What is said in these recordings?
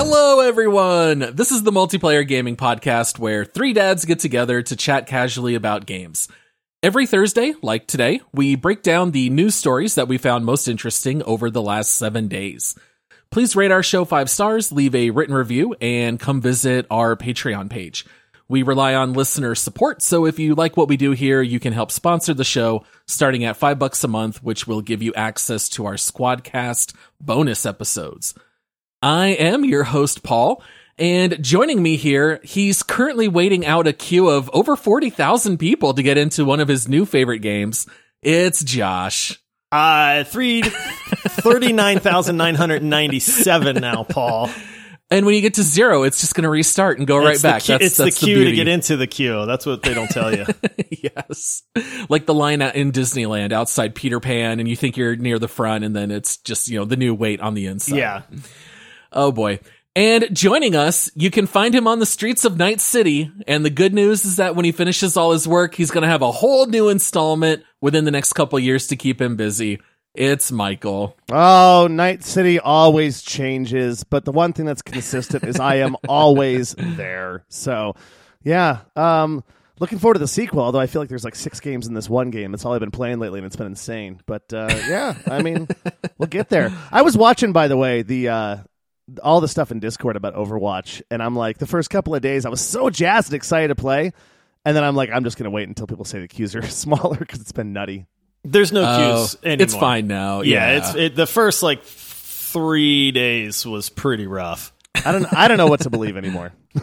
Hello, everyone! This is the Multiplayer Gaming Podcast where three dads get together to chat casually about games. Every Thursday, like today, we break down the news stories that we found most interesting over the last seven days. Please rate our show five stars, leave a written review, and come visit our Patreon page. We rely on listener support, so if you like what we do here, you can help sponsor the show starting at five bucks a month, which will give you access to our Squadcast bonus episodes. I am your host, Paul, and joining me here, he's currently waiting out a queue of over 40,000 people to get into one of his new favorite games. It's Josh. Uh, three, 39,997 now, Paul. And when you get to zero, it's just going to restart and go right back. Queue- that's it's that's the queue to get into the queue. That's what they don't tell you. yes. Like the line in Disneyland outside Peter Pan, and you think you're near the front, and then it's just, you know, the new wait on the inside. yeah. Oh boy. And joining us, you can find him on the streets of Night City. And the good news is that when he finishes all his work, he's going to have a whole new installment within the next couple years to keep him busy. It's Michael. Oh, Night City always changes, but the one thing that's consistent is I am always there. So, yeah, um, looking forward to the sequel. Although I feel like there's like six games in this one game. That's all I've been playing lately, and it's been insane. But uh, yeah, I mean, we'll get there. I was watching, by the way, the uh, all the stuff in Discord about Overwatch, and I'm like, the first couple of days, I was so jazzed and excited to play. And then I'm like, I'm just gonna wait until people say the queues are smaller because it's been nutty. There's no Oh, queues anymore. it's fine now. Yeah, Yeah, it's it, the first like three days was pretty rough. I don't, I don't know what to believe anymore.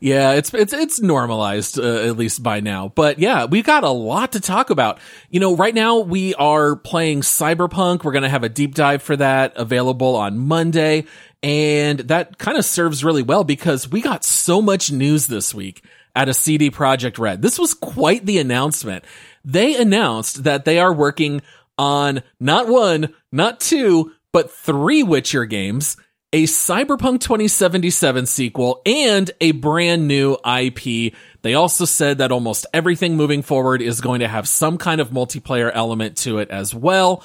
Yeah, it's it's it's normalized uh, at least by now. But yeah, we've got a lot to talk about. You know, right now we are playing Cyberpunk. We're going to have a deep dive for that available on Monday, and that kind of serves really well because we got so much news this week at a CD Projekt Red. This was quite the announcement. They announced that they are working on not one, not two, but three Witcher games a Cyberpunk 2077 sequel, and a brand new IP. They also said that almost everything moving forward is going to have some kind of multiplayer element to it as well.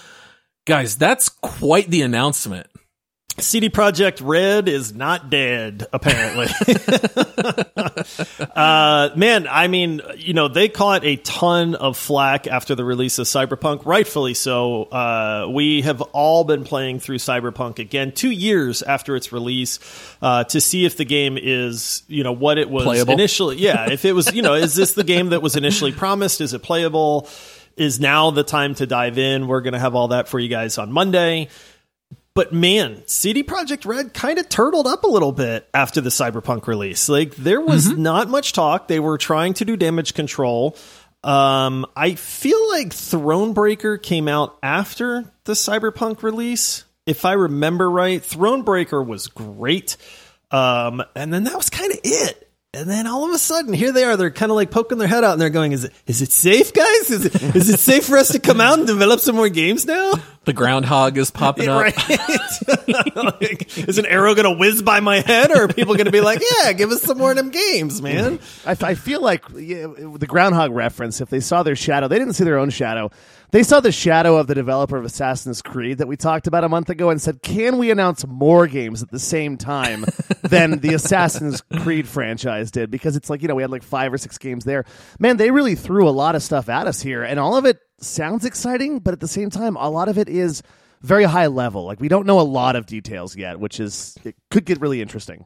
Guys, that's quite the announcement. CD Projekt Red is not dead, apparently. uh, man, I mean, you know, they caught a ton of flack after the release of Cyberpunk, rightfully so. Uh, we have all been playing through Cyberpunk again two years after its release uh, to see if the game is, you know, what it was Playable. initially. Yeah, if it was, you know, is this the game that was initially promised? Is it playable? Is now the time to dive in? We're going to have all that for you guys on Monday. But man, CD Projekt Red kind of turtled up a little bit after the Cyberpunk release. Like there was not much talk. They were trying to do damage control. Um, I feel like Thronebreaker came out after the Cyberpunk release. If I remember right, Thronebreaker was great. Um, and then that was kind of it. And then all of a sudden, here they are. They're kind of like poking their head out, and they're going, "Is it is it safe, guys? Is it is it safe for us to come out and develop some more games now?" The groundhog is popping up. Right? Like, is an arrow going to whiz by my head, or are people going to be like, "Yeah, give us some more of them games, man"? I, I feel like yeah, the groundhog reference. If they saw their shadow, they didn't see their own shadow. They saw the shadow of the developer of Assassin's Creed that we talked about a month ago and said, "Can we announce more games at the same time than the Assassin's Creed franchise did?" Because it's like you know we had like five or six games there. Man, they really threw a lot of stuff at us here, and all of it sounds exciting, but at the same time, a lot of it is very high level. Like we don't know a lot of details yet, which is it could get really interesting.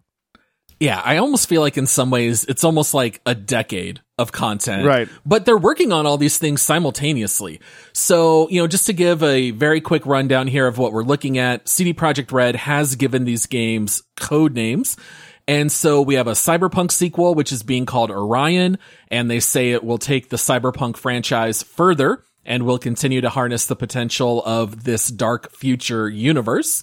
Yeah, I almost feel like in some ways it's almost like a decade of content. Right. But they're working on all these things simultaneously. So, you know, just to give a very quick rundown here of what we're looking at, CD Projekt Red has given these games code names. And so we have a Cyberpunk sequel, which is being called Orion, and they say it will take the Cyberpunk franchise further and will continue to harness the potential of this dark future universe.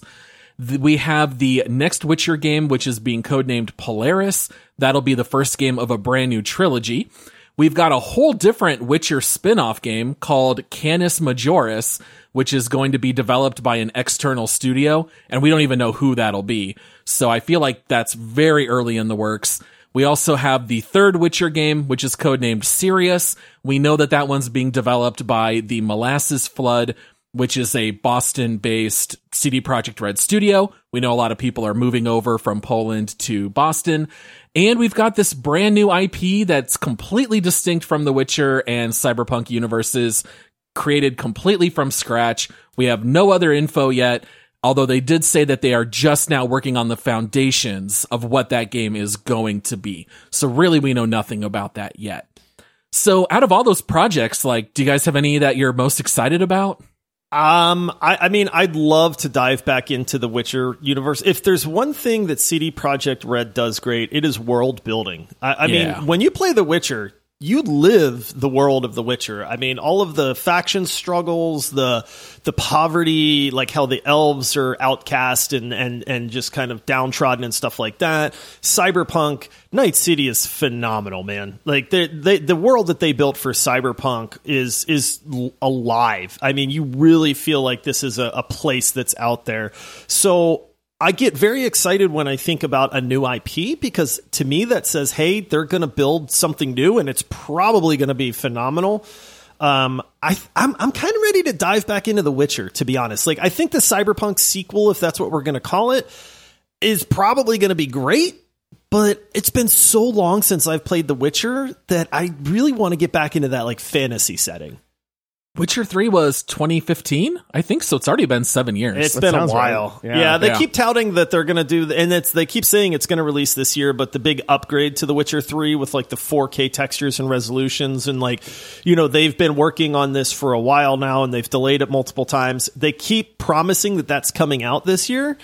We have the next Witcher game, which is being codenamed Polaris. That'll be the first game of a brand new trilogy. We've got a whole different Witcher spin-off game called Canis Majoris, which is going to be developed by an external studio, and we don't even know who that'll be. So I feel like that's very early in the works. We also have the third Witcher game, which is codenamed Sirius. We know that that one's being developed by the Molasses Flood, which is a Boston based CD Projekt Red studio. We know a lot of people are moving over from Poland to Boston. And we've got this brand new IP that's completely distinct from the Witcher and Cyberpunk universes, created completely from scratch. We have no other info yet, although they did say that they are just now working on the foundations of what that game is going to be. So really we know nothing about that yet. So out of all those projects, like, do you guys have any that you're most excited about? Um, I, I mean, I'd love to dive back into the Witcher universe. If there's one thing that CD Projekt Red does great, it is world building. I, I Yeah. mean, when you play The Witcher, you live the world of The Witcher. I mean, all of the faction struggles, the the poverty, like how the elves are outcast and and and just kind of downtrodden and stuff like that. Cyberpunk, Night City is phenomenal, man. Like they, the world that they built for Cyberpunk is is alive. I mean, you really feel like this is a, a place that's out there. So I get very excited when I think about a new IP because to me that says, hey, they're going to build something new and it's probably going to be phenomenal. Um, I, I'm, I'm kind of ready to dive back into The Witcher, to be honest. Like, I think the Cyberpunk sequel, if that's what we're going to call it, is probably going to be great. But it's been so long since I've played The Witcher that I really want to get back into that like fantasy setting. Witcher 3 was 2015? I think so. It's already been seven years. It's That been a sounds right. while. Yeah. Yeah, they Yeah. keep touting that they're going to do, and it's they keep saying it's going to release this year. But the big upgrade to The Witcher Three with like the 4K textures and resolutions, and like you know they've been working on this for a while now, and they've delayed it multiple times. They keep promising that that's coming out this year.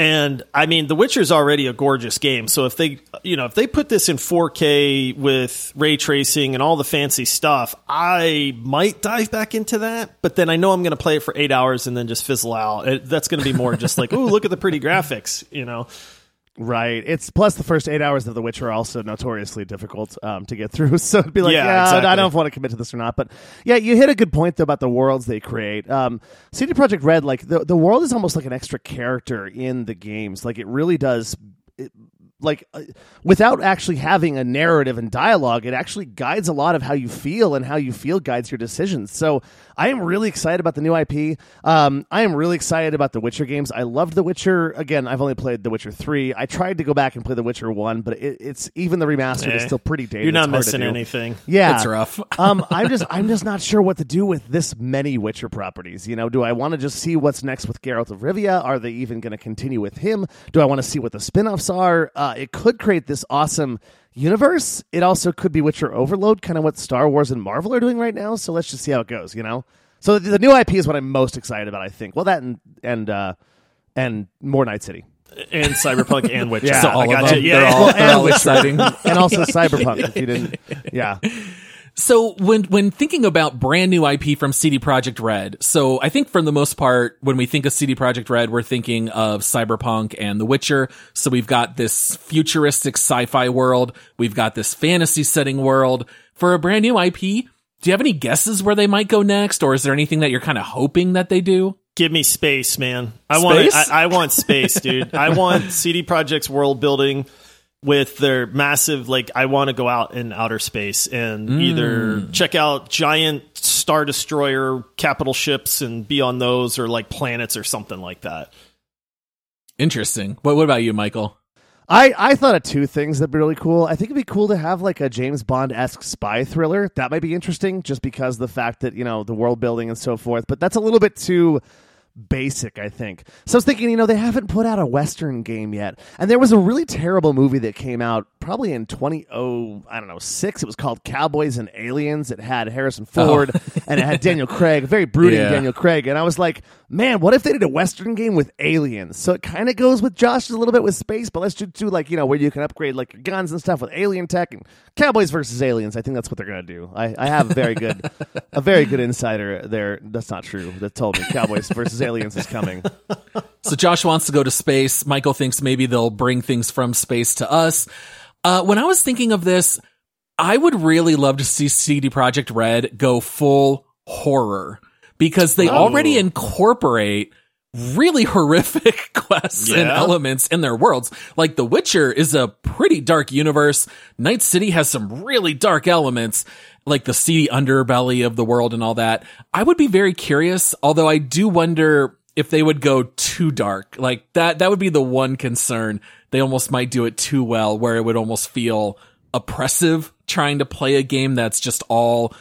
And I mean, The Witcher's already a gorgeous game. So if they, you know, if they put this in 4K with ray tracing and all the fancy stuff, I might dive back into that. But then I know I'm going to play it for eight hours and then just fizzle out. It, that's going to be more just like, oh, look at the pretty graphics, you know. Right. It's plus the first eight hours of The Witcher are also notoriously difficult um, to get through. So it'd be like, Yeah, yeah, exactly. I don't know if I want to commit to this or not. But yeah, you hit a good point though about the worlds they create. Um, CD Projekt Red, like the the world is almost like an extra character in the games. Like it really does. It, like uh, without actually having a narrative and dialogue it actually guides a lot of how you feel and how you feel guides your decisions so i am really excited about the new ip um, i am really excited about the witcher games i loved the witcher again i've only played the witcher 3 i tried to go back and play the witcher 1 but it, it's even the remastered is Eh, still pretty dated You're not It's missing anything. yeah It's rough. um, I'm just I'm just not sure what to do with this many Witcher properties. You know, do I want to just see what's next with Geralt of Rivia? Are they even going to continue with him? Do I want to see what the spin-offs are? Uh, it could create this awesome universe. It also could be Witcher overload, kind of what Star Wars and Marvel are doing right now. So let's just see how it goes. You know, so the, the new IP is what I'm most excited about. I think. Well, that and and uh, and more Night City. And Cyberpunk and Witcher. Yeah. so I all got of them, you. they're Yeah. all, Well, they're and all exciting. and also Cyberpunk. If you didn't, yeah. So when when thinking about brand new IP from CD Projekt Red, so I think for the most part, when we think of CD Projekt Red, we're thinking of Cyberpunk and The Witcher. So we've got this futuristic sci-fi world, we've got this fantasy setting world. For a brand new IP, do you have any guesses where they might go next, or is there anything that you're kind of hoping that they do? Give me space, man. I want Space? I, I want space, dude. I want CD Projekt's world building with their massive like I want to go out in outer space and either mm. check out giant star destroyer capital ships and be on those or like planets or something like that. Interesting. What what about you, Michael? I, I thought of two things that'd be really cool. I think it'd be cool to have like a James Bond esque spy thriller. That might be interesting just because the fact that, you know, the world building and so forth. But that's a little bit too basic, I think. So I was thinking, you know, they haven't put out a Western game yet. And there was a really terrible movie that came out probably in 20, oh, I don't know, six. It was called Cowboys and Aliens. It had Harrison oh. Ford and it had Daniel Craig, very brooding Yeah. Daniel Craig. And I was like, man, what if they did a Western game with aliens? So it kind of goes with Josh's a little bit with space, but let's just do like, you know, where you can upgrade like your guns and stuff with alien tech and Cowboys versus aliens. I think that's what they're going to do. I, I have a very good, a very good insider there. That's not true. That told me Cowboys versus aliens is coming. So Josh wants to go to space. Michael thinks maybe they'll bring things from space to us. Uh, when I was thinking of this, I would really love to see CD Projekt Red go full horror because they already incorporate really horrific quests and elements in their worlds. Like The Witcher is a pretty dark universe. Night City has some really dark elements, like the seedy underbelly of the world and all that. I would be very curious, although I do wonder if they would go too dark. Like that, that would be the one concern. They almost might do it too well, where it would almost feel oppressive trying to play a game that's just all,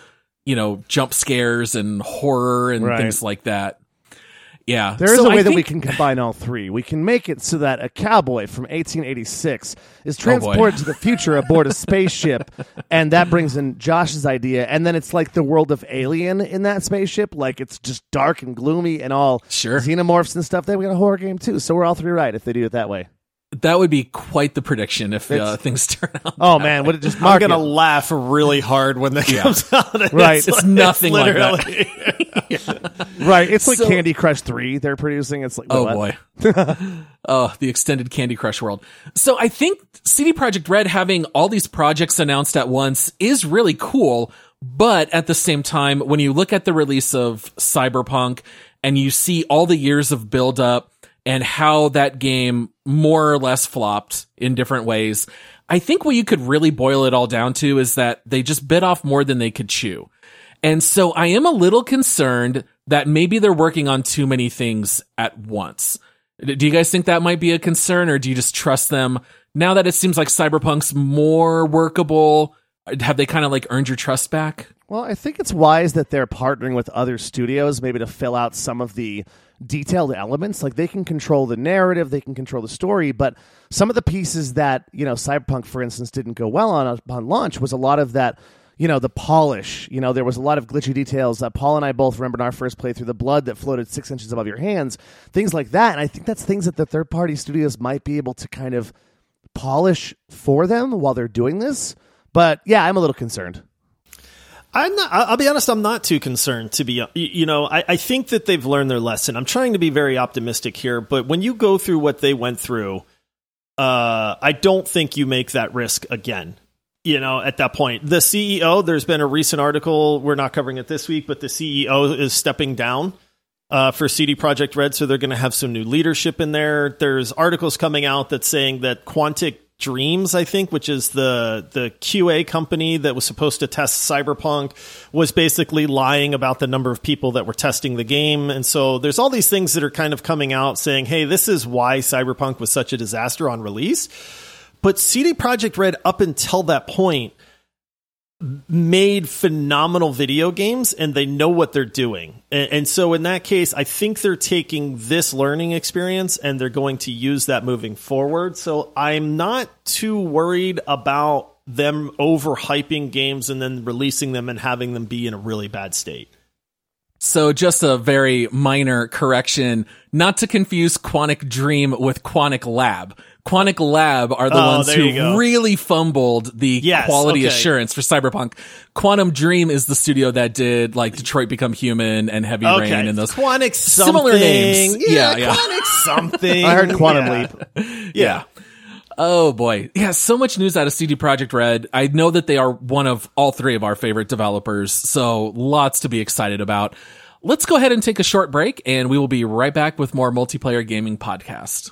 you know, jump scares and horror and Right. things like that. Yeah. There is So a way that we can combine all three. We can make it so that a cowboy from 1886 is oh, boy. transported to the future aboard a spaceship, and that brings in Josh's idea. And then it's like the world of Alien in that spaceship, like it's just dark and gloomy and all Sure. xenomorphs and stuff. Then we got a horror game too, so we're all three right if they do it that way. That would be quite the prediction if uh, things turn out. Oh man, would it just I'm gonna it? laugh really hard when that comes out. Right. It's nothing like that. literally- Right, it's like So- Candy Crush Three they're producing. It's like Oh what? boy. oh, the extended Candy Crush world. So I think CD Projekt Red having all these projects announced at once is really cool. But at the same time, when you look at the release of Cyberpunk and you see all the years of build up and how that game more or less flopped in different ways, I think what you could really boil it all down to is that they just bit off more than they could chew. And so I am a little concerned that maybe they're working on too many things at once. Do you guys think that might be a concern or do you just trust them now that it seems like Cyberpunk's more workable? Have they kind of like earned your trust back? Well, I think it's wise that they're partnering with other studios, maybe to fill out some of the detailed elements. Like they can control the narrative, they can control the story, but some of the pieces that you know Cyberpunk, for instance, didn't go well on upon launch was a lot of that. You know the polish. You know there was a lot of glitchy details. that Paul and I both remember in our first playthrough the blood that floated six inches above your hands, things like that. And I think that's things that the third party studios might be able to kind of polish for them while they're doing this. But yeah, I'm a little concerned. I'm not. I'll be honest. I'm not too concerned. To be, you know, I, I think that they've learned their lesson. I'm trying to be very optimistic here, but when you go through what they went through, uh, I don't think you make that risk again. You know, at that point, the CEO. There's been a recent article. We're not covering it this week, but the CEO is stepping down uh, for CD Projekt Red, so they're going to have some new leadership in there. There's articles coming out that's saying that Quantic Dreams, I think, which is the the QA company that was supposed to test Cyberpunk, was basically lying about the number of people that were testing the game. And so there's all these things that are kind of coming out saying, "Hey, this is why Cyberpunk was such a disaster on release." But CD Projekt Red, up until that point, made phenomenal video games and they know what they're doing. And, and so in that case, I think they're taking this learning experience and they're going to use that moving forward. So I'm not too worried about them overhyping games and then releasing them and having them be in a really bad state. So just a very minor correction, not to confuse Quantic Dream with Quantic Lab. Quantic Lab are the Oh, ones who really fumbled the Yes, quality okay. assurance for Cyberpunk. Quantum Dream is the studio that did like Detroit Become Human and Heavy Rain and those Quantic something. similar names. Yeah, Yeah, yeah. Quantic something. I heard Quantum Yeah. Leap. Yeah. Oh boy. Yeah, so much news out of CD Projekt Red. I know that they are one of all three of our favorite developers, so lots to be excited about. let's go ahead and take a short break and we will be right back with more multiplayer gaming podcast.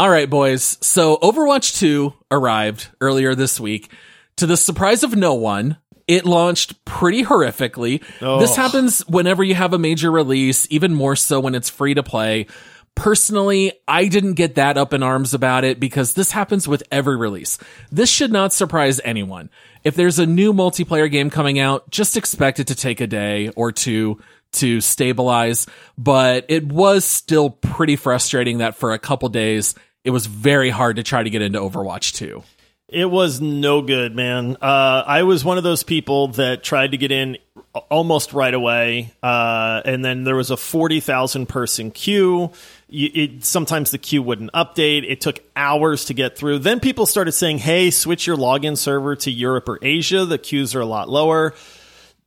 All right, boys. So Overwatch 2 arrived earlier this week. To the surprise of no one, it launched pretty horrifically. This happens whenever you have a major release, even more so when it's free to play. Personally, I didn't get that up in arms about it because this happens with every release. This should not surprise anyone. If there's a new multiplayer game coming out, just expect it to take a day or two to stabilize. But it was still pretty frustrating that for a couple days, it was very hard to try to get into Overwatch 2. It was no good, man. Uh, I was one of those people that tried to get in almost right away, uh, and then there was a forty thousand person queue. It, sometimes the queue wouldn't update. It took hours to get through. Then people started saying, "Hey, switch your login server to Europe or Asia. The queues are a lot lower."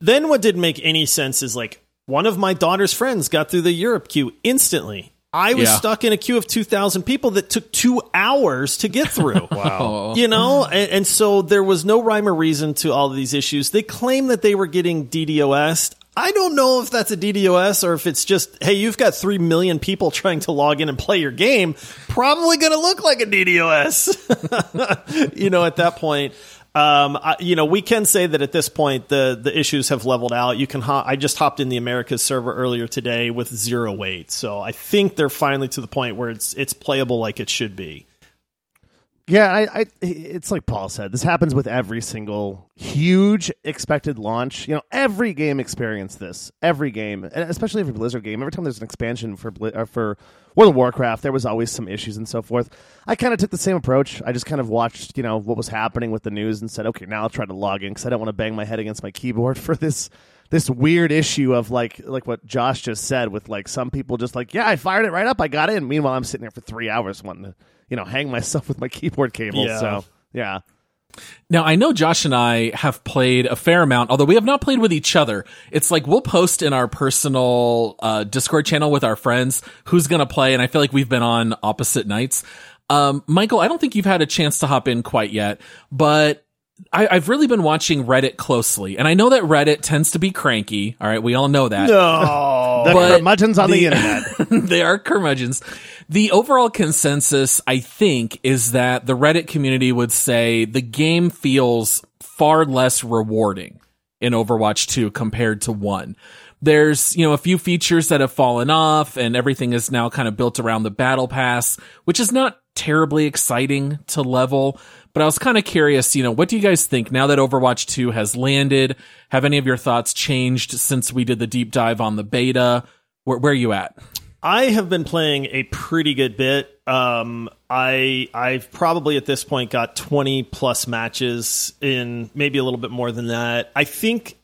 Then what didn't make any sense is like one of my daughter's friends got through the Europe queue instantly. I was Yeah. stuck in a queue of 2,000 people that took two hours to get through. wow. Oh. You know, and, and so there was no rhyme or reason to all of these issues. They claim that they were getting DDoS. I don't know if that's a DDoS or if it's just, hey, you've got 3 million people trying to log in and play your game. Probably going to look like a DDoS. you know, at that point. Um, I, you know, we can say that at this point the the issues have leveled out. You can. I just hopped in the Americas server earlier today with zero wait, so I think they're finally to the point where it's it's playable like it should be. Yeah, I, I, it's like Paul said. This happens with every single huge expected launch. You know, every game experienced this. Every game, and especially every Blizzard game. Every time there's an expansion for or uh, for World of Warcraft, there was always some issues and so forth. I kind of took the same approach. I just kind of watched, you know, what was happening with the news and said, okay, now I'll try to log in because I don't want to bang my head against my keyboard for this this weird issue of like like what Josh just said with like some people just like yeah I fired it right up I got in meanwhile I'm sitting there for three hours wanting to you know hang myself with my keyboard cable Yeah. so yeah Now, I know Josh and I have played a fair amount, although we have not played with each other. It's like we'll post in our personal uh, Discord channel with our friends who's going to play, and I feel like we've been on opposite nights. Um, Michael, I don't think you've had a chance to hop in quite yet, but I, I've really been watching Reddit closely, and I know that Reddit tends to be cranky. All right, we all know that. No, the curmudgeons on the, the- internet they are curmudgeons. The overall consensus, I think, is that the Reddit community would say the game feels far less rewarding in Overwatch 2 compared to 1. There's, you know, a few features that have fallen off and everything is now kind of built around the battle pass, which is not terribly exciting to level. But I was kind of curious, you know, what do you guys think now that Overwatch 2 has landed? Have any of your thoughts changed since we did the deep dive on the beta? Where, where are you at? I have been playing a pretty good bit. Um, I I've probably at this point got twenty plus matches in, maybe a little bit more than that. I think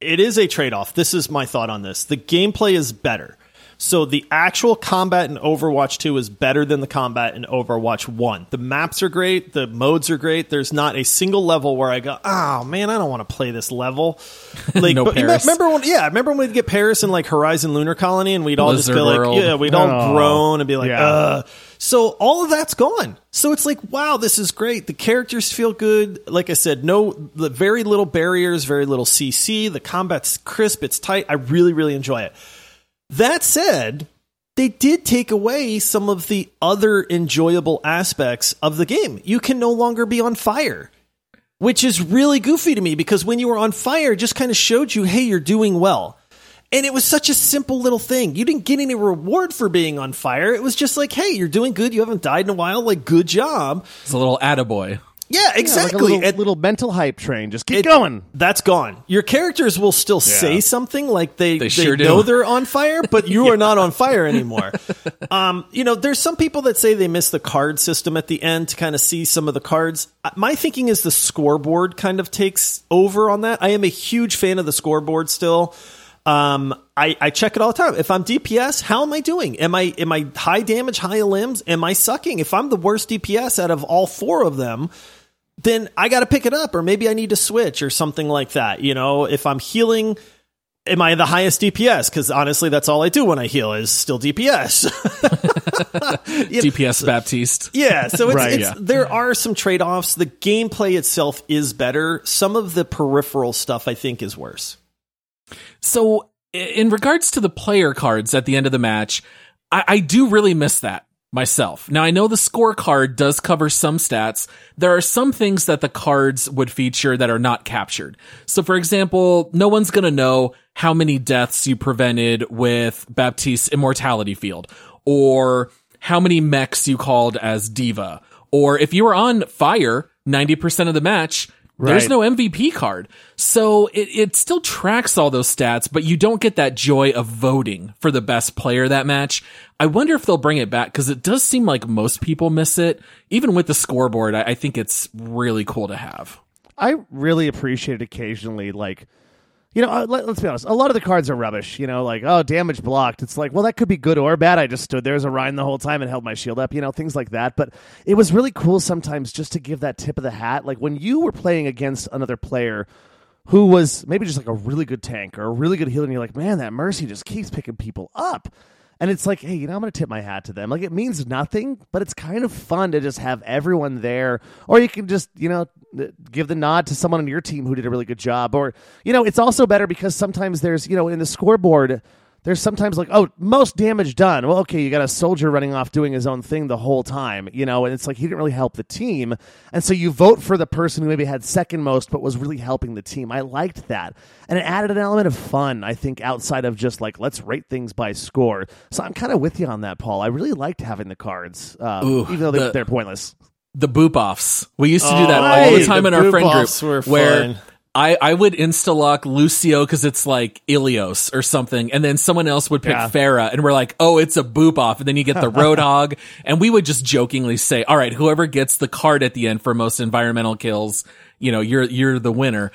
it is a trade off. This is my thought on this. The gameplay is better. So the actual combat in Overwatch 2 is better than the combat in Overwatch 1. The maps are great, the modes are great. There's not a single level where I go, "Oh man, I don't want to play this level." Like No but Paris. remember when yeah, remember when we'd get Paris in like Horizon Lunar Colony and we'd all just go like, World. yeah, we'd all Oh. groan and be like, Yeah. uh so all of that's gone. So it's like, wow, this is great. The characters feel good. Like I said, no, the very little barriers, very little CC. The combat's crisp. It's tight. I really, really enjoy it. That said, they did take away some of the other enjoyable aspects of the game. You can no longer be on fire, which is really goofy to me because when you were on fire, it just kind of showed you, hey, you're doing well. And it was such a simple little thing. You didn't get any reward for being on fire. It was just like, hey, you're doing good. You haven't died in a while. Like, good job. It's a little attaboy. Yeah, Yeah, like exactly. a little, And- little mental hype train. Just keep it- going. That's gone. Your characters will still say something like they, They sure do. know they're on fire, but you are not on fire anymore. um, you know, there's some people that say they miss the card system at the end to kind of see some of the cards. Uh, My thinking is the scoreboard kind of takes over on that. I am a huge fan of the scoreboard still. Um, I, I check it all the time. If I'm DPS, how am I doing? Am I am I high damage, high limbs? Am I sucking? If I'm the worst DPS out of all four of them, then I got to pick it up, or maybe I need to switch or something like that. You know, if I'm healing, am I the highest DPS? Because honestly, that's all I do when I heal is still DPS. DPS Baptiste. yeah, so it's, Right, it's yeah. there are some trade offs. The gameplay itself is better. Some of the peripheral stuff I think is worse. So, in regards to the player cards at the end of the match, I, I do really miss that myself. Now, I know the scorecard does cover some stats. There are some things that the cards would feature that are not captured. So, for example, no one's going to know how many deaths you prevented with Baptiste's immortality field, or how many mechs you called as D.Va, or if you were on fire 90% of the match, there's Right. no MVP card. So it, it still tracks all those stats, but you don't get that joy of voting for the best player that match. I wonder if they'll bring it back because it does seem like most people miss it. Even with the scoreboard, I, I think it's really cool to have. I really appreciate it occasionally, like, you know, uh, let, let's be honest. A lot of the cards are rubbish. You know, like oh, damage blocked. It's like, well, that could be good or bad. I just stood there as a Rein the whole time and held my shield up. You know, things like that. But it was really cool sometimes just to give that tip of the hat. Like when you were playing against another player who was maybe just like a really good tank or a really good healer, and you're like, man, that Mercy just keeps picking people up. And it's like, hey, you know, I'm going to tip my hat to them. Like, it means nothing, but it's kind of fun to just have everyone there. Or you can just, you know, uh, give the nod to someone on your team who did a really good job. Or, you know, it's also better because sometimes there's, you know, in the scoreboard, there's sometimes like, oh, most damage done. Well, okay, you got a soldier running off doing his own thing the whole time, you know, and it's like he didn't really help the team. And so you vote for the person who maybe had second most, but was really helping the team. I liked that. And it added an element of fun, I think, outside of just like, let's rate things by score. So I'm kind of with you on that, Paul. I really liked having the cards, um, Ooh, even though they, the- they're pointless. The boop offs. We used to do that Oh, all the time The in our friend group were where fun. I, I would insta lock Lucio because it's like Ilios or something, and then someone else would pick Yeah. Pharah, and we're like, oh, it's a boop off, and then you get the Roadhog, and we would just jokingly say, all right, whoever gets the card at the end for most environmental kills, you know, you're you're the winner.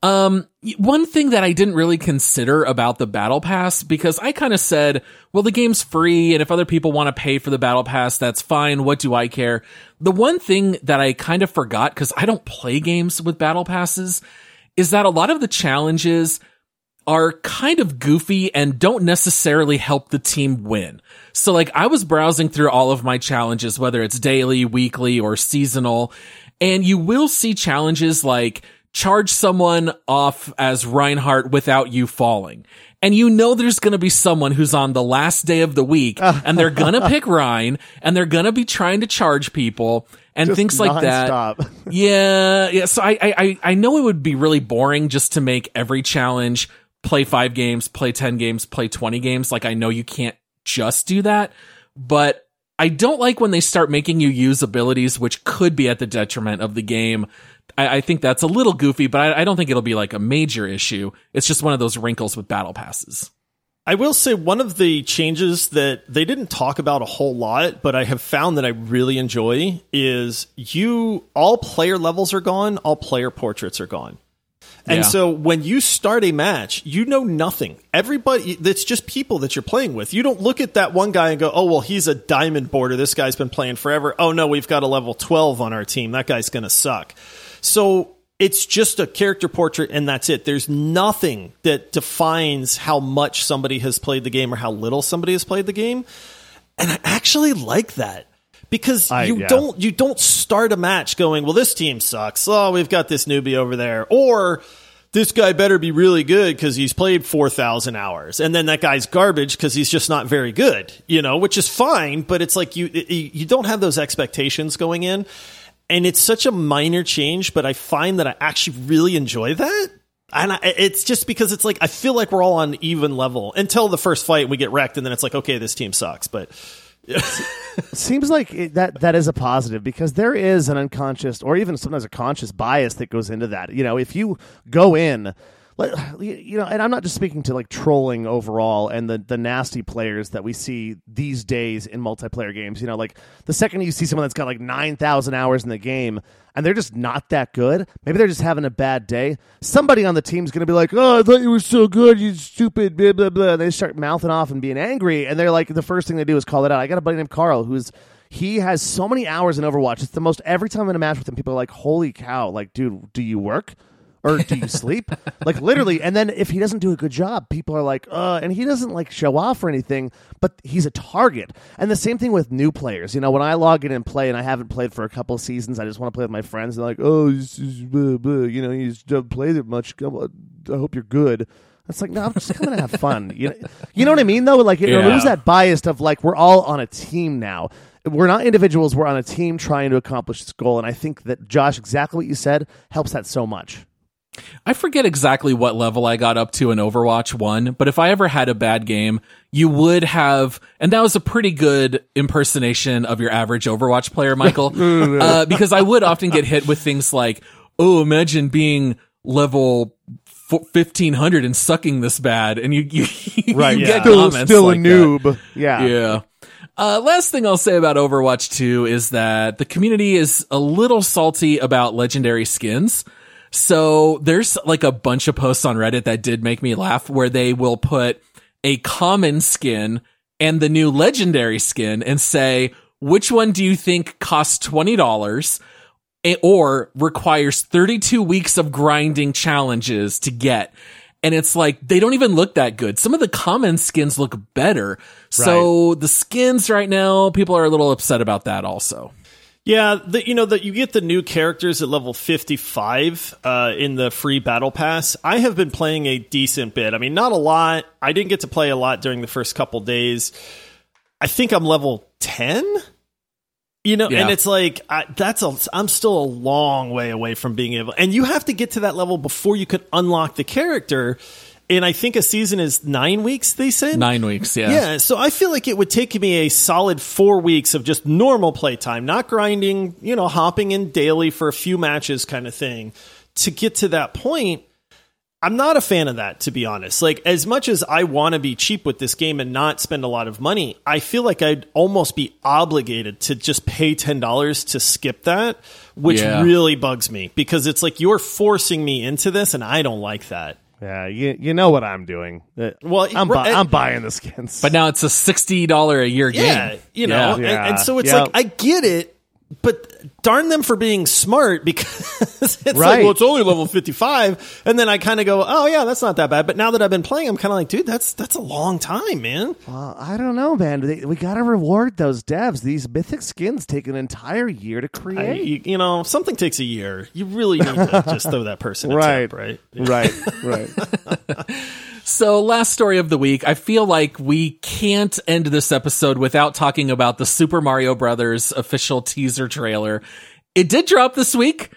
Um, one thing that I didn't really consider about the battle pass because I kind of said, well, the game's free, and if other people want to pay for the battle pass, that's fine. What do I care? The one thing that I kind of forgot because I don't play games with battle passes is that a lot of the challenges are kind of goofy and don't necessarily help the team win. So like I was browsing through all of my challenges, whether it's daily, weekly, or seasonal, and you will see challenges like charge someone off as Reinhardt without you falling. And you know there's gonna be someone who's on the last day of the week and they're gonna pick Rein and they're gonna be trying to charge people and Just things like that. nonstop. Yeah, yeah. So I, I, I- know it would be really boring just to make every challenge play five games, play 10 games, play 20 games. Like I know you can't just do that, but I don't like when they start making you use abilities which could be at the detriment of the game. I, I think that's a little goofy, but I, I don't think it'll be like a major issue. It's just one of those wrinkles with battle passes. I will say one of the changes that they didn't talk about a whole lot, but I have found that I really enjoy is you all player levels are gone, all player portraits are gone. And Yeah. so when you start a match, you know nothing. Everybody, it's just people that you're playing with. You don't look at that one guy and go, oh, well, he's a diamond border. This guy's been playing forever. Oh, no, we've got a level 12 on our team. That guy's going to suck. So it's just a character portrait and that's it. There's nothing that defines how much somebody has played the game or how little somebody has played the game. And I actually like that because I- you yeah. don't you don't start a match going, well, this team sucks. Oh, we've got this newbie over there, or this guy better be really good because he's played four thousand hours, and then that guy's garbage because he's just not very good. You know, which is fine, but it's like you you don't have those expectations going in, and it's such a minor change, but I find that I actually really enjoy that. And I, it's just because it's like I feel like we're all on even level until the first fight and we get wrecked, and then it's like, okay, this team sucks. But seems like it, that that is a positive because there is an unconscious or even sometimes a conscious bias that goes into that. You know, if you go in, like, you know, and I'm not just speaking to like trolling overall and the the nasty players that we see these days in multiplayer games. You know, like the second you see someone that's got like nine thousand hours in the game and they're just not that good, maybe they're just having a bad day. Somebody on the team's going to be like, "Oh, I thought you were so good, you stupid." Blah blah blah. They start mouthing off and being angry, and they're like, the first thing they do is call it out. I got a buddy named Carl who's he has so many hours in Overwatch. It's the most every time I'm in a match with him, people are like, "Holy cow!" Like, dude, do you work? Or do you sleep? like literally. And then if he doesn't do a good job, people are like, uh, and he doesn't like show off or anything, but he's a target. And the same thing with new players. You know, when I log in and play and I haven't played for a couple of seasons, I just want to play with my friends. They're like, oh, this is blah, blah. you know, you just don't play that much. Come on, I hope you're good. It's like, no, I'm just coming to have fun. You know, you know what I mean, though? Like, it Yeah. removes that bias of like, we're all on a team now. We're not individuals. We're on a team trying to accomplish this goal. And I think that, Josh, exactly what you said helps that so much. I forget exactly what level I got up to in Overwatch 1, but if I ever had a bad game, you would have, and that was a pretty good impersonation of your average Overwatch player, Michael, uh, because I would often get hit with things like, oh, imagine being level 1500 and sucking this bad. And you, you, you get Still, comments still like a that. noob. Yeah. Yeah. Uh, last thing I'll say about Overwatch 2 is that the community is a little salty about legendary skins. So there's like a bunch of posts on Reddit that did make me laugh where they will put a common skin and the new legendary skin and say, which one do you think costs $20 or requires 32 weeks of grinding challenges to get? And it's like, they don't even look that good. Some of the common skins look better. So the skins right now, people are a little upset about that also. Yeah, the, you know that you get the new characters at level 55 uh, in the free battle pass. I have been playing a decent bit. I mean, not a lot. I didn't get to play a lot during the first couple days. I think I'm level 10. You know, Yeah. and it's like I, that's a. I'm still a long way away from being able, and you have to get to that level before you can unlock the character. And I think a season is nine weeks. They said Nine weeks, yeah. yeah, so I feel like it would take me a solid four weeks of just normal playtime, not grinding, you know, hopping in daily for a few matches kind of thing to get to that point. I'm not a fan of that, to be honest. Like, as much as I want to be cheap with this game and not spend a lot of money, I feel like I'd almost be obligated to just pay $10 to skip that, which Yeah. really bugs me because it's like you're forcing me into this and I don't like that. Yeah, you, you know what I'm doing. Uh, Well, I'm, bu- right- I'm buying the skins. But now it's a $60 a year game. Yeah, game. you know, Yeah. and, and so it's Yeah. like I get it, but darn them for being smart because it's like, well, it's only level fifty five, and then I kind of go, oh yeah, that's not that bad. But now that I've been playing, I'm kind of like, dude, that's that's a long time, man. Well, I don't know, man. They, we got to reward those devs. These mythic skins take an entire year to I, create. you, you know, something takes a year. You really need to just throw that person a right, tip, right? right, right. So, last story of the week. I feel like we can't end this episode without talking about the Super Mario Brothers official teaser trailer. It did drop this week.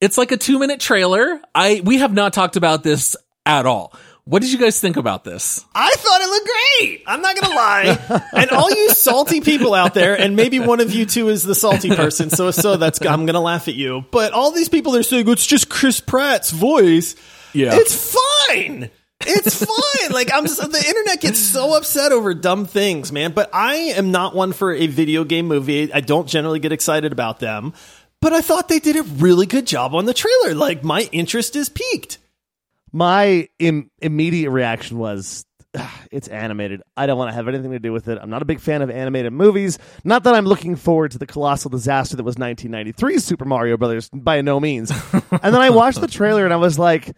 It's like a two minute trailer. I we have not talked about this at all. What did you guys think about this? I thought it looked great. I'm not gonna lie. and all you salty people out there, and maybe one of you two is the salty person. So so that's I'm gonna laugh at you. But all these people are saying it's just Chris Pratt's voice. Yeah. it's fine. It's fine. like I'm just, the internet gets so upset over dumb things, man. But I am not one for a video game movie. I don't generally get excited about them. But I thought they did a really good job on the trailer. Like my interest is peaked. my Im- immediate reaction was it's animated. I don't want to have anything to do with it. I'm not a big fan of animated movies. Not that I'm looking forward to the colossal disaster that was 1993 Super Mario Brothers by no means. and then I watched the trailer and I was like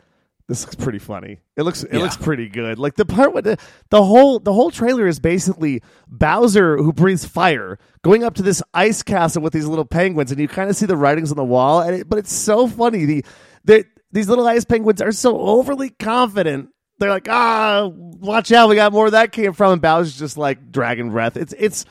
this looks pretty funny. It looks it Yeah. looks pretty good. Like the part with the, the whole the whole trailer is basically Bowser who breathes fire going up to this ice castle with these little penguins, and you kind of see the writings on the wall. And it, but it's so funny. The the these little ice penguins are so overly confident. They're like, ah, watch out, we got more where that came from. And Bowser's just like dragon breath. It's it's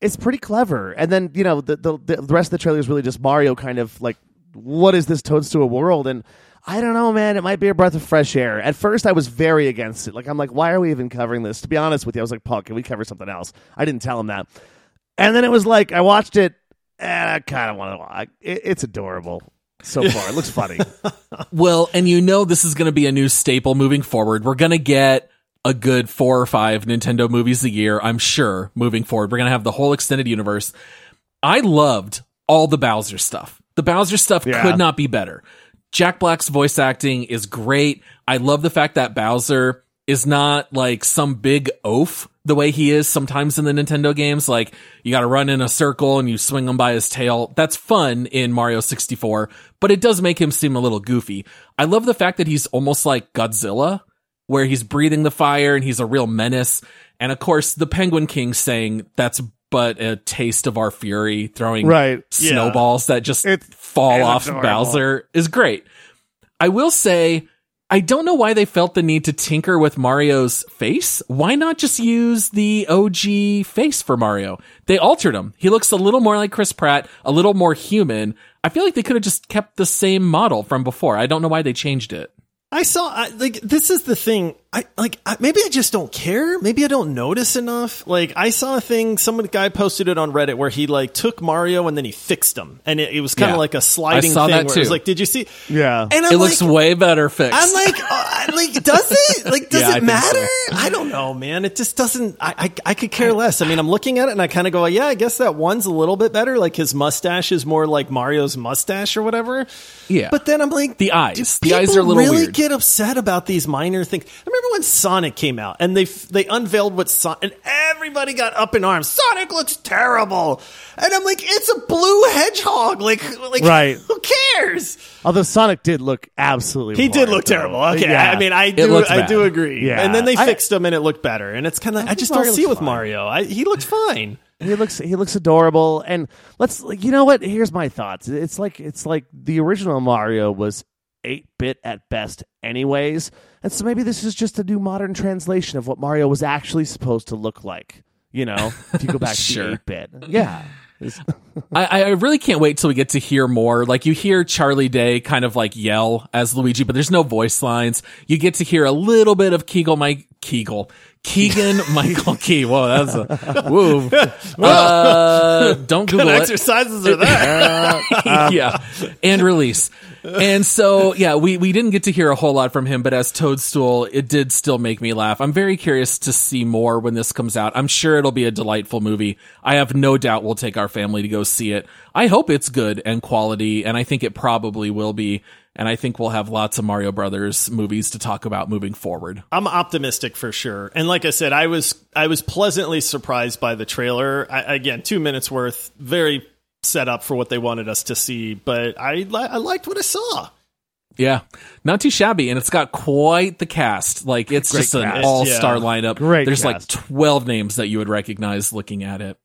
it's pretty clever. And then you know the the, the rest of the trailer is really just Mario kind of like, what is this Toadstool world? And I don't know, man. It might be a breath of fresh air. At first, I was very against it. Like, I'm like, why are we even covering this? To be honest with you, I was like, Paul, can we cover something else? I didn't tell him that. And then it was like, I watched it, and I kind of want to. It, it's adorable so far. It looks funny. Well, and you know this is going to be a new staple moving forward. We're going to get a good four or five Nintendo movies a year, I'm sure, moving forward. We're going to have the whole extended universe. I loved all the Bowser stuff. The Bowser stuff Yeah. could not be better. Jack Black's voice acting is great. I love the fact that Bowser is not like some big oaf the way he is sometimes in the Nintendo games. Like you got to run in a circle and you swing him by his tail. That's fun in Mario 64, but it does make him seem a little goofy. I love the fact that he's almost like Godzilla, where he's breathing the fire and he's a real menace. And of course, the Penguin King saying that's but a taste of our fury, throwing Right. snowballs that just It's- fall it's off adorable. Bowser is great. I will say, I don't know why they felt the need to tinker with Mario's face. Why not just use the OG face for Mario? They altered him. He looks a little more like Chris Pratt, a little more human. I feel like they could have just kept the same model from before. I don't know why they changed it. I saw I, like this is the thing. I like I, maybe I just don't care. Maybe I don't notice enough. Like I saw a thing. Some guy posted it on Reddit where he like took Mario and then he fixed him, and it, it was kind of Yeah. like a sliding I saw thing. that where it was too. like, did you see? Yeah. and I'm it looks like, way better fixed. I'm like, uh, like, does it? Like, does Yeah, it think matter? so. I don't know, man. It just doesn't. I, I, I could care less. I mean, I'm looking at it and I kind of go, yeah, I guess that one's a little bit better. Like his mustache is more like Mario's mustache or whatever. Yeah. But then I'm like, The eyes. The eyes are a little really weird. get upset about these minor things. I remember when Sonic came out and they they unveiled what Sonic and everybody got up in arms. Sonic looks terrible, and I'm like, it's a blue hedgehog. Like, like, Right. Who cares? Although Sonic did look absolutely. He did look though. terrible. Okay, Yeah. I mean, I do, I bad. do agree. Yeah. And then they I- fixed him, and it looked better. And it's kind of, I just don't see it with fine. Mario. I, he looked fine. he looks he looks adorable and let's like you know what here's my thoughts it's like it's like the original mario was 8-bit at best anyways and so maybe this is just a new modern translation of what mario was actually supposed to look like you know if you go back Sure. to 8-bit yeah I, I really can't wait till we get to hear more. Like you hear Charlie Day kind of like yell as Luigi, but there's no voice lines. You get to hear a little bit of Kegel Mike Kegel. Keegan Michael Key. Whoa, that's a woo. Uh, don't Google it. exercises are there. yeah, and release. And so, yeah, we, we didn't get to hear a whole lot from him, but as Toadstool, it did still make me laugh. I'm very curious to see more when this comes out. I'm sure it'll be a delightful movie. I have no doubt we'll take our family to go see it. I hope it's good and quality, and I think it probably will be. And I think we'll have lots of Mario Brothers movies to talk about moving forward. I'm optimistic for sure. And like I said, I was I was pleasantly surprised by the trailer. I, again, two minutes worth, very set up for what they wanted us to see. But I li- I liked what I saw. Yeah, not too shabby, and it's got quite the cast. Like it's Great just an all-star Yeah. lineup. Great There's like twelve names that you would recognize looking at it.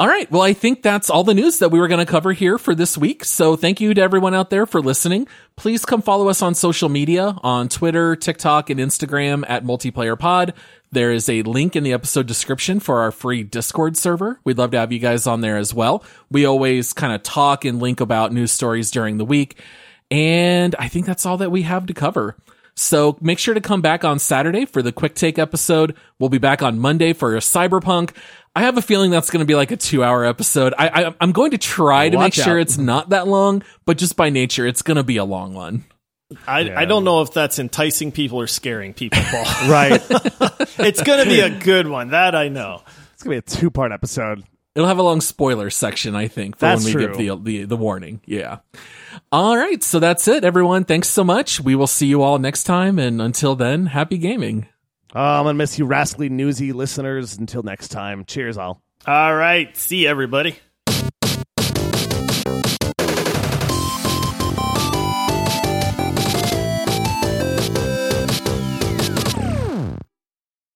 All right, well, I think that's all the news that we were going to cover here for this week. So thank you to everyone out there for listening. Please come follow us on social media on Twitter, TikTok, and Instagram at Multiplayer Pod. There is a link in the episode description for our free Discord server. We'd love to have you guys on there as well. We always kind of talk and link about news stories during the week. And I think that's all that we have to cover. So make sure to come back on Saturday for the quick take episode. We'll be back on Monday for a Cyberpunk. I have a feeling that's going to be like a two hour episode. I, I am going to try to make sure it's not that long, but just by nature, it's going to be a long one. I, yeah. I don't know if that's enticing people or scaring people, right. it's going to be a good one. That I know. It's going to be a two part episode. It'll have a long spoiler section, I think, for that's when we true. give the, the the warning. Yeah. All right, so that's it, everyone. Thanks so much. We will see you all next time, and until then, happy gaming. Uh, I'm going to miss you, rascally, newsy listeners. Until next time, cheers, all. All right. See you, everybody.